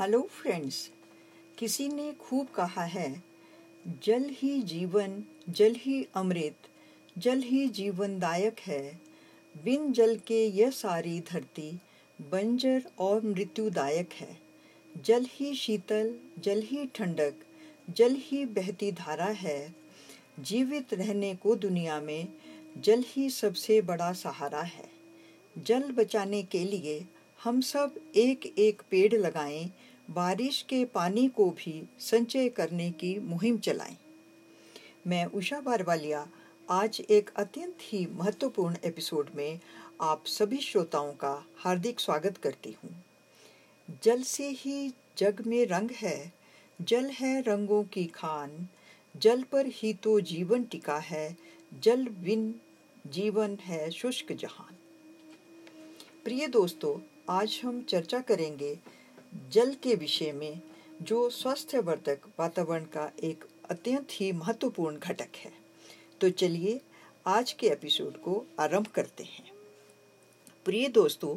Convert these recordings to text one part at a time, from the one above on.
Hello friends किसी ने खूब कहा है, जल ही जीवन, जल ही अमृत, जल ही जीवनदायक है। बिन जल के यह सारी धरती बंजर और मृत्युदायक है। जल ही शीतल, जल ही ठंडक, जल ही बहती धारा है। जीवित रहने को दुनिया में जल ही सबसे बड़ा सहारा है। जल बचाने के लिए हम सब एक एक पेड़ लगाएँ, बारिश के पानी को भी संचय करने की मुहिम चलाएँ। मैं उषा बारवालिया, आज एक अत्यंत ही महत्वपूर्ण एपिसोड में आप सभी श्रोताओं का हार्दिक स्वागत करती हूँ। जल से ही जग में रंग है, जल है रंगों की खान, जल पर ही तो जीवन टिका है, जल बिन जीवन है शुष्क जहान। प्रिय दोस्तों आज हम चर्चा करेंगे जल के विषय में, जो स्वास्थ्यवर्धक वातावरण का एक अत्यंत ही महत्वपूर्ण घटक है। तो चलिए आज के एपिसोड को आरंभ करते हैं। प्रिय दोस्तों,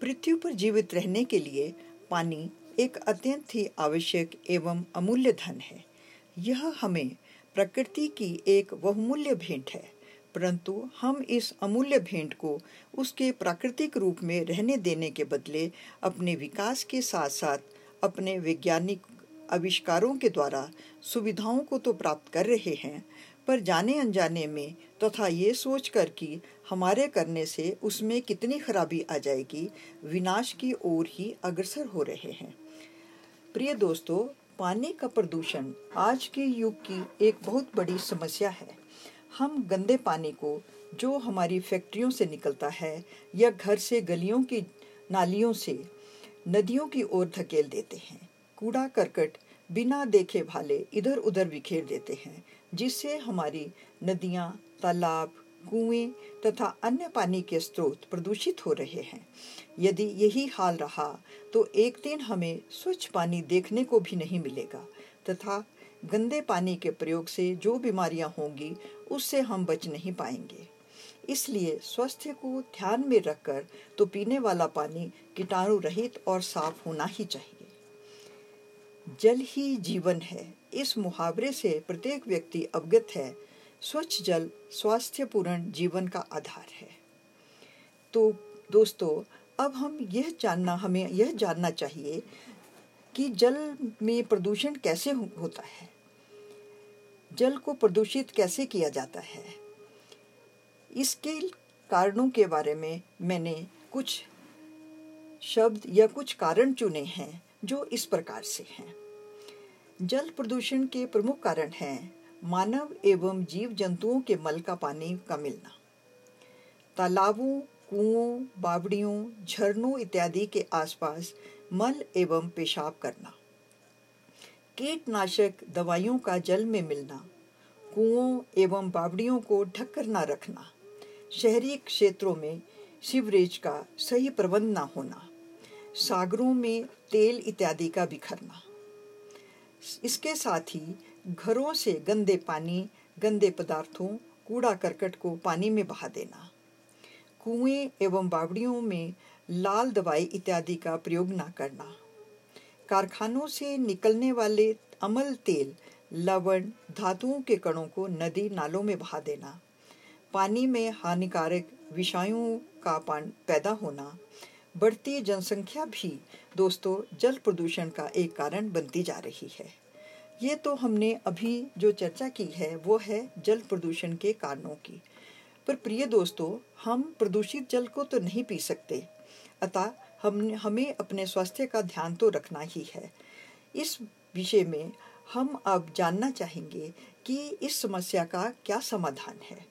पृथ्वी पर जीवित रहने के लिए पानी एक अत्यंत ही आवश्यक एवं अमूल्य धन है। यह हमें प्रकृति की एक बहुमूल्य भेंट है। परंतु हम इस अमूल्य भेंट को उसके प्राकृतिक रूप में रहने देने के बदले अपने विकास के साथ साथ अपने वैज्ञानिक आविष्कारों के द्वारा सुविधाओं को तो प्राप्त कर रहे हैं, पर जाने अनजाने में तथा तो ये सोच कर कि हमारे करने से उसमें कितनी खराबी आ जाएगी, विनाश की ओर ही अग्रसर हो रहे हैं। प्रिय दोस्तों, पानी का प्रदूषण आज के युग की एक बहुत बड़ी समस्या है। हम गंदे पानी को जो हमारी फैक्ट्रियों से निकलता है या घर से गलियों की नालियों से नदियों की ओर धकेल देते हैं। कूड़ा करकट बिना देखे भाले इधर उधर बिखेर देते हैं, जिससे हमारी नदियाँ, तालाब, कुएँ तथा अन्य पानी के स्रोत प्रदूषित हो रहे हैं। यदि यही हाल रहा तो एक दिन हमें स्वच्छ पानी देखने को भी नहीं मिलेगा तथा गंदे पानी के प्रयोग से जो बीमारियाँ होंगी, उससे हम बच नहीं पाएँगे। इसलिए स्वास्थ्य को ध्यान में रखकर तो पीने वाला पानी कीटाणु रहित और साफ़ होना ही चाहिए। जल ही जीवन है। इस मुहावरे से प्रत्येक व्यक्ति अवगत है, स्वच्छ जल स्वास्थ्यपूर्ण जीवन का आधार है। तो दोस्तों, अब हम यह जानना, हमें यह जानना चाहिए कि जल में प्रदूषण कैसे होता है। जल को प्रदूषित कैसे किया जाता है? इसके कारणों के बारे में मैंने कुछ शब्द या कुछ कारण चुने हैं जो इस प्रकार से हैं। जल प्रदूषण के प्रमुख कारण हैं मानव एवं जीव जंतुओं के मल का पानी का मिलना। तालाबों, कुओं, बावड़ियों, झरनों इत्यादि के आसपास मल एवं पेशाब करना। कीटनाशक दवाइयों का जल में मिलना, कुओं एवं बावड़ियों को ढककर न रखना, शहरी क्षेत्रों में सीवरेज का सही प्रबंध न होना, सागरों में तेल इत्यादि का बिखरना। इसके साथ ही घरों से गंदे पानी, गंदे पदार्थों, कूड़ा करकट को पानी में बहा देना, कुएँ एवं बावड़ियों में लाल दवाई इत्यादि का प्रयोग न करना कारखानों से निकलने वाले अमल तेल, लवण, धातुओं के कणों को नदी नालों में बहा देना, पानी में हानिकारक विषाणुओं का पान पैदा होना। बढ़ती जनसंख्या भी दोस्तों जल प्रदूषण का एक कारण बनती जा रही है। ये तो हमने अभी जो चर्चा की है, वो है जल प्रदूषण के कारणों की। पर प्रिय दोस्तों, हम प्रदूषित जल को तो नहीं पी सकते। अतः हम, हमें अपने स्वास्थ्य का ध्यान तो रखना ही है। इस विषय में हम अब जानना चाहेंगे कि इस समस्या का क्या समाधान है।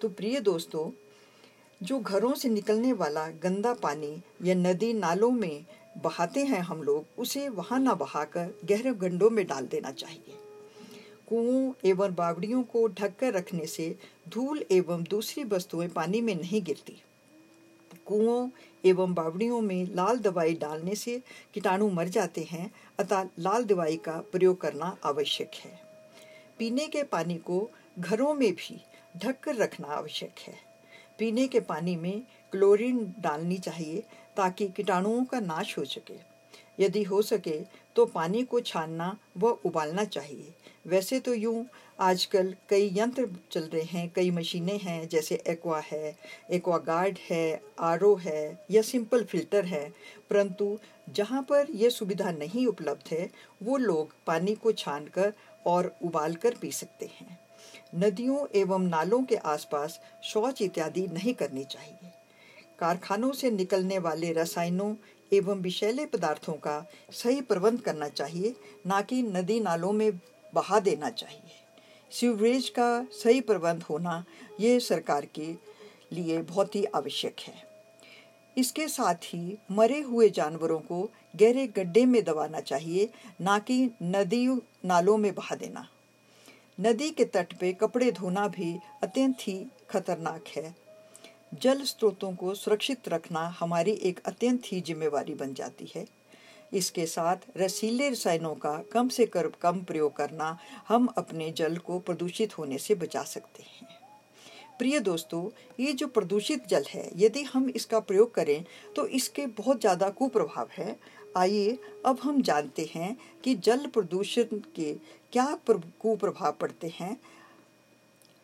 तो प्रिय दोस्तों, जो घरों से निकलने वाला गंदा पानी या नदी नालों में बहाते हैं हम लोग, उसे वहाँ ना बहाकर गहरे गंडों में डाल देना चाहिए। कुओं एवं बावड़ियों को ढककर रखने से धूल एवं दूसरी वस्तुएँ पानी में नहीं गिरती। कुओं एवं बावड़ियों में लाल दवाई डालने से कीटाणु मर जाते हैं, अतः लाल दवाई का प्रयोग करना आवश्यक है। पीने के पानी को घरों में भी ढककर रखना आवश्यक है। पीने के पानी में क्लोरीन डालनी चाहिए ताकि कीटाणुओं का नाश हो सके। यदि हो सके तो पानी को छानना व उबालना चाहिए। वैसे तो यूँ, आजकल कई यंत्र चल रहे हैं, कई मशीनें हैं, जैसे एक्वा है, एक्वा गार्ड है आरओ है या सिंपल फ़िल्टर है। परंतु जहाँ पर यह सुविधा नहीं उपलब्ध है, वो लोग पानी को छानकर और उबाल कर पी सकते हैं। नदियों एवं नालों के आसपास शौच इत्यादि नहीं करनी चाहिए। कारखानों से निकलने वाले रसायनों एवं विषैले पदार्थों का सही प्रबंध करना चाहिए, ना कि नदी नालों में बहा देना चाहिए। सीवरेज का सही प्रबंध होना ये सरकार के लिए बहुत ही आवश्यक है। इसके साथ ही मरे हुए जानवरों को गहरे गड्ढे में दबाना चाहिए, ना कि नदी नालों में बहा देना। नदी के तट पे कपड़े धोना भी अत्यंत ही खतरनाक है। जल स्रोतों को सुरक्षित रखना हमारी एक अत्यंत ही जिम्मेवारी बन जाती है। इसके साथ रसीले रसायनों का कम से कम प्रयोग करना हम अपने जल को प्रदूषित होने से बचा सकते हैं। प्रिय दोस्तों, ये जो प्रदूषित जल है, यदि हम इसका प्रयोग करें तो इसके बहुत ज़्यादा कुप्रभाव है। आइए, अब हम जानते हैं कि जल प्रदूषण के क्या कुप्रभाव पड़ते हैं।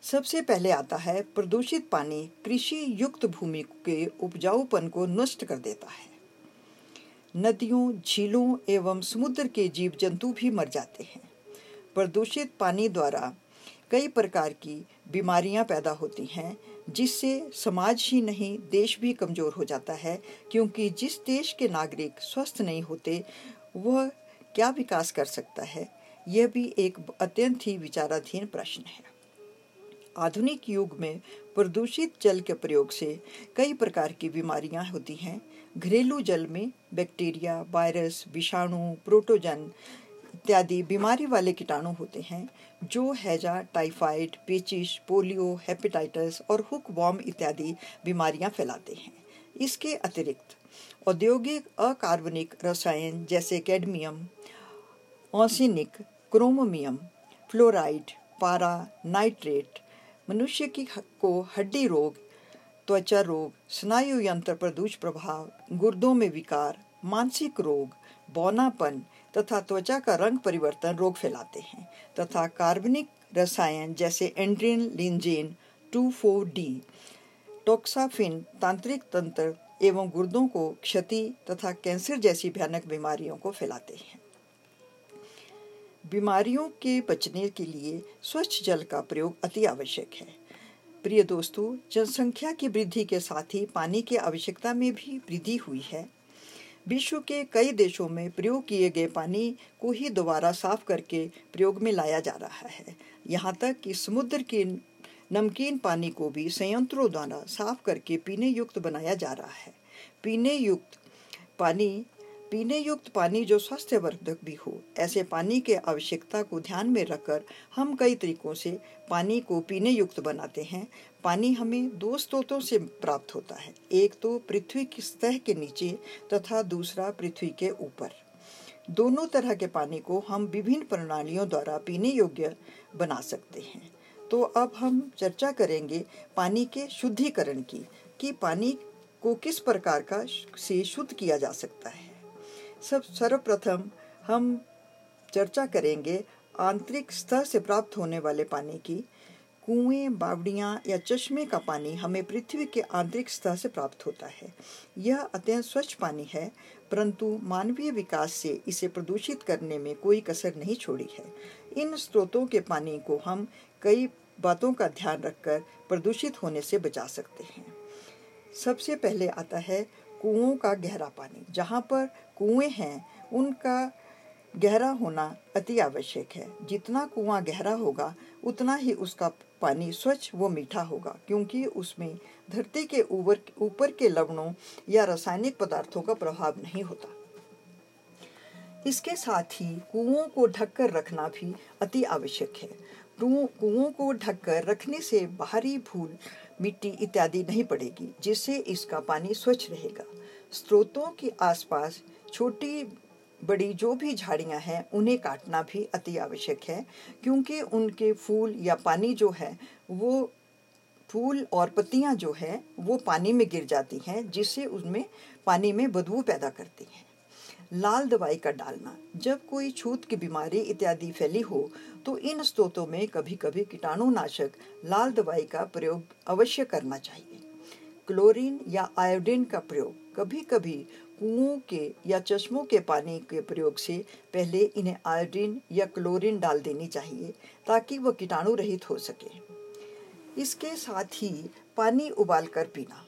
सबसे पहले आता है, प्रदूषित पानी कृषि युक्त भूमि के उपजाऊपन को नष्ट कर देता है। नदियों, झीलों एवं समुद्र के जीव जंतु भी मर जाते हैं। प्रदूषित पानी द्वारा कई प्रकार की बीमारियाँ पैदा होती हैं, जिससे समाज ही नहीं, देश भी कमज़ोर हो जाता है, क्योंकि जिस देश के नागरिक स्वस्थ नहीं होते, वह क्या विकास कर सकता है? यह भी एक अत्यंत ही विचाराधीन प्रश्न है। आधुनिक युग में प्रदूषित जल के प्रयोग से कई प्रकार की बीमारियाँ होती हैं घरेलू जल में बैक्टीरिया, वायरस, विषाणु, प्रोटोजन इत्यादि बीमारी वाले कीटाणु होते हैं, जो हैजा, टाइफाइड, पेचिश, पोलियो, हेपेटाइटिस और हुक वॉर्म इत्यादि बीमारियाँ फैलाते हैं। इसके अतिरिक्त औद्योगिक अकार्बनिक रसायन जैसे कैडमियम ऑसिनिक क्रोमोमियम फ्लोराइड, पारा, नाइट्रेट, मनुष्य की को हड्डी रोग त्वचा रोग, स्नायु यंत्र पर दुष्प्रभाव, गुर्दों में विकार, मानसिक रोग, बौनापन तथा त्वचा का रंग परिवर्तन रोग फैलाते हैं तथा कार्बनिक रसायन जैसे endrin lindane two four D, toxaphene तांत्रिक तंत्र एवं गुर्दों को क्षति तथा कैंसर जैसी भयानक बीमारियों को फैलाते हैं। बीमारियों के बचने के लिए स्वच्छ जल का प्रयोग अति आवश्यक है। प्रिय दोस्तों, जनसंख्या की वृद्धि के साथ ही पानी की आवश्यकता में भी वृद्धि हुई है। विश्व के कई देशों में प्रयोग किए गए पानी को ही दोबारा साफ़ करके प्रयोग में लाया जा रहा है। यहाँ तक कि समुद्र के नमकीन पानी को भी संयंत्रों द्वारा साफ़ करके पीने युक्त बनाया जा रहा है। पीने युक्त पानी पीने युक्त पानी जो स्वास्थ्यवर्धक भी हो, ऐसे पानी के आवश्यकता को ध्यान में रखकर हम कई तरीकों से पानी को पीने युक्त बनाते हैं। पानी हमें दो स्रोतों से प्राप्त होता है, एक तो पृथ्वी की सतह के नीचे तथा दूसरा पृथ्वी के ऊपर। दोनों तरह के पानी को हम विभिन्न प्रणालियों द्वारा पीने योग्य बना सकते हैं। तो अब हम चर्चा करेंगे पानी के शुद्धिकरण की, कि पानी को किस प्रकार का से शुद्ध किया जा सकता है। सब सर्वप्रथम हम चर्चा करेंगे आंतरिक स्तर से प्राप्त होने वाले पानी की, कुएँ, बावड़ियाँ या चश्मे का पानी हमें पृथ्वी के आंतरिक स्तर से प्राप्त होता है। यह अत्यंत स्वच्छ पानी है, परंतु मानवीय विकास से इसे प्रदूषित करने में कोई कसर नहीं छोड़ी है। इन स्रोतों के पानी को हम कई बातों का ध्यान रखकर प्रदूषित होने से बचा सकते हैं। सबसे पहले आता है कुओं का गहरा पानी, जहाँ पर कुएँ हैं, उनका गहरा होना अति आवश्यक है। जितना कुआँ गहरा होगा, उतना ही उसका पानी स्वच्छ व मीठा होगा, क्योंकि उसमें धरती के ऊपर ऊपर के लवणों या रासायनिक पदार्थों का प्रभाव नहीं होता। इसके साथ ही कुओं को ढककर रखना भी अति आवश्यक है। कुओं को ढककर रखने से बाहरी भूल, मिट्टी इत्यादि नहीं पड़ेगी, जिससे इसका पानी स्वच्छ रहेगा। स्रोतों के आसपास छोटी, बड़ी जो भी झाड़ियाँ हैं, उन्हें काटना भी अति आवश्यक है, क्योंकि उनके फूल या पानी जो है, वो फूल और पत्तियाँ जो है, वो पानी में गिर जाती हैं, जिससे उसमें पानी में बदबू पैदा करती हैं। लाल दवाई का डालना, जब कोई छूत की बीमारी इत्यादि फैली हो तो इन स्रोतों में कभी कभी कीटाणुनाशक लाल दवाई का प्रयोग अवश्य करना चाहिए। क्लोरीन या आयोडीन का प्रयोग कभी कभी कुओं के या चश्मों के पानी के प्रयोग से पहले इन्हें आयोडीन या क्लोरीन डाल देनी चाहिए ताकि वह कीटाणु रहित हो सके। इसके साथ ही पानी उबाल कर पीना।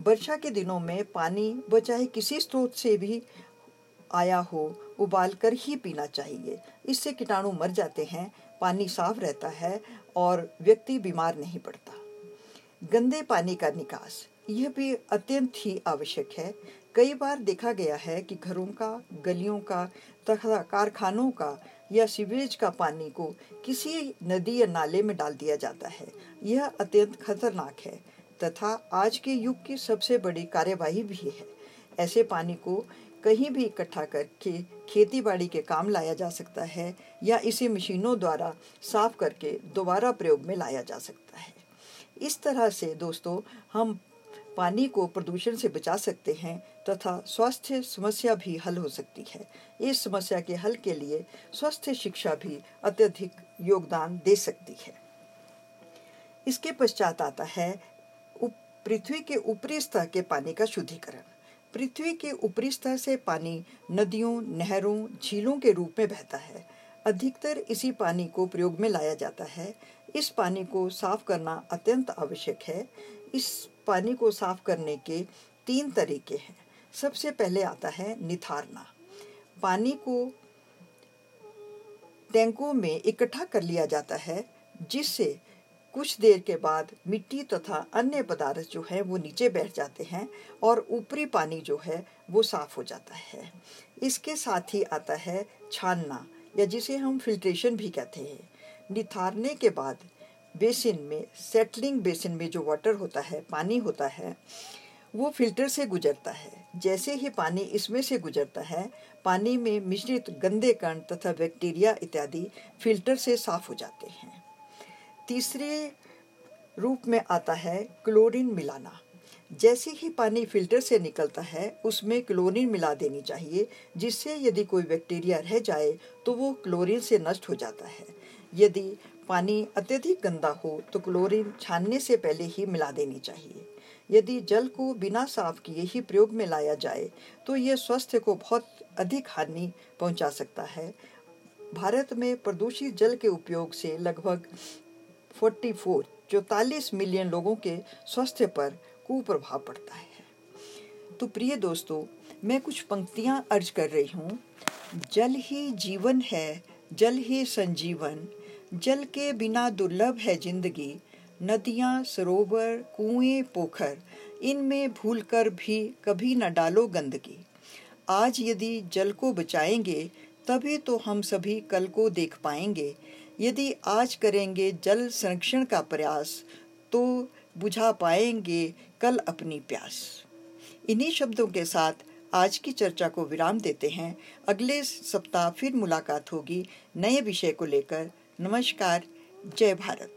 वर्षा के दिनों में पानी व चाहे किसी स्रोत से भी आया हो उबाल कर ही पीना चाहिए। इससे कीटाणु मर जाते हैं, पानी साफ़ रहता है और व्यक्ति बीमार नहीं पड़ता। गंदे पानी का निकास। यह भी अत्यंत ही आवश्यक है। कई बार देखा गया है कि घरों का, गलियों का, तथा कारखानों का या सीवेज का पानी को किसी नदी या नाले में डाल दिया जाता है। यह अत्यंत खतरनाक है तथा आज के युग की सबसे बड़ी कार्यवाही भी है। ऐसे पानी को कहीं भी इकट्ठा करके खेती बाड़ी के काम लाया जा सकता है या इसे मशीनों द्वारा साफ़ करके दोबारा प्रयोग में लाया जा सकता है। इस तरह से दोस्तों, हम पानी को प्रदूषण से बचा सकते हैं तथा स्वास्थ्य समस्या भी हल हो सकती है। इस समस्या के हल के लिए स्वास्थ्य शिक्षा भी अत्यधिक योगदान दे सकती है। इसके पश्चात आता है पृथ्वी के ऊपरी स्तर के पानी का शुद्धिकरण। पृथ्वी के ऊपरी स्तर से पानी नदियों, नहरों, झीलों के रूप में बहता है। अधिकतर इसी पानी को प्रयोग में लाया जाता है। इस पानी को साफ़ करना अत्यंत आवश्यक है। इस पानी को साफ़ करने के तीन तरीके हैं। सबसे पहले आता है निथारना। पानी को टैंकों में इकट्ठा कर लिया जाता है, जिससे कुछ देर के बाद मिट्टी तथा अन्य पदार्थ जो है वो नीचे बैठ जाते हैं और ऊपरी पानी जो है वो साफ़ हो जाता है। इसके साथ ही आता है छानना, या जिसे हम फिल्ट्रेशन भी कहते हैं। निथारने के बाद बेसिन में, सेटलिंग बेसिन में जो वाटर होता है, पानी होता है, वो फ़िल्टर से गुजरता है। जैसे ही पानी इसमें से गुजरता है, पानी में मिश्रित गंदे कण तथा बैक्टीरिया इत्यादि फ़िल्टर से साफ़ हो जाते हैं। तीसरे रूप में आता है क्लोरीन मिलाना। जैसे ही पानी फ़िल्टर से निकलता है, उसमें क्लोरीन मिला देनी चाहिए, जिससे यदि कोई बैक्टीरिया रह जाए तो वो क्लोरीन से नष्ट हो जाता है। यदि पानी अत्यधिक गंदा हो तो क्लोरीन छानने से पहले ही मिला देनी चाहिए। यदि जल को बिना साफ़ किए ही प्रयोग में लाया जाए तो यह स्वास्थ्य को बहुत अधिक हानि पहुँचा सकता है। भारत में प्रदूषित जल के उपयोग से लगभग 44 चौतालीस मिलियन लोगों के स्वास्थ्य पर कुप्रभाव पड़ता है। तो प्रिय दोस्तों, मैं कुछ पंक्तियाँ अर्ज़ कर रही हूँ। जल ही जीवन है, जल ही संजीवन जल के बिना दुर्लभ है ज़िंदगी, नदियाँ, सरोवर, कुएँ, पोखर, इनमें भूलकर भी कभी न डालो गंदगी। आज यदि जल को बचाएँगे, तभी तो हम सभी कल को देख पाएँगे। यदि आज करेंगे जल संरक्षण का प्रयास तो बुझा पाएँगे कल अपनी प्यास। इन्हीं शब्दों के साथ आज की चर्चा को विराम देते हैं। अगले सप्ताह फिर मुलाकात होगी नए विषय को लेकर। नमस्कार जय भारत।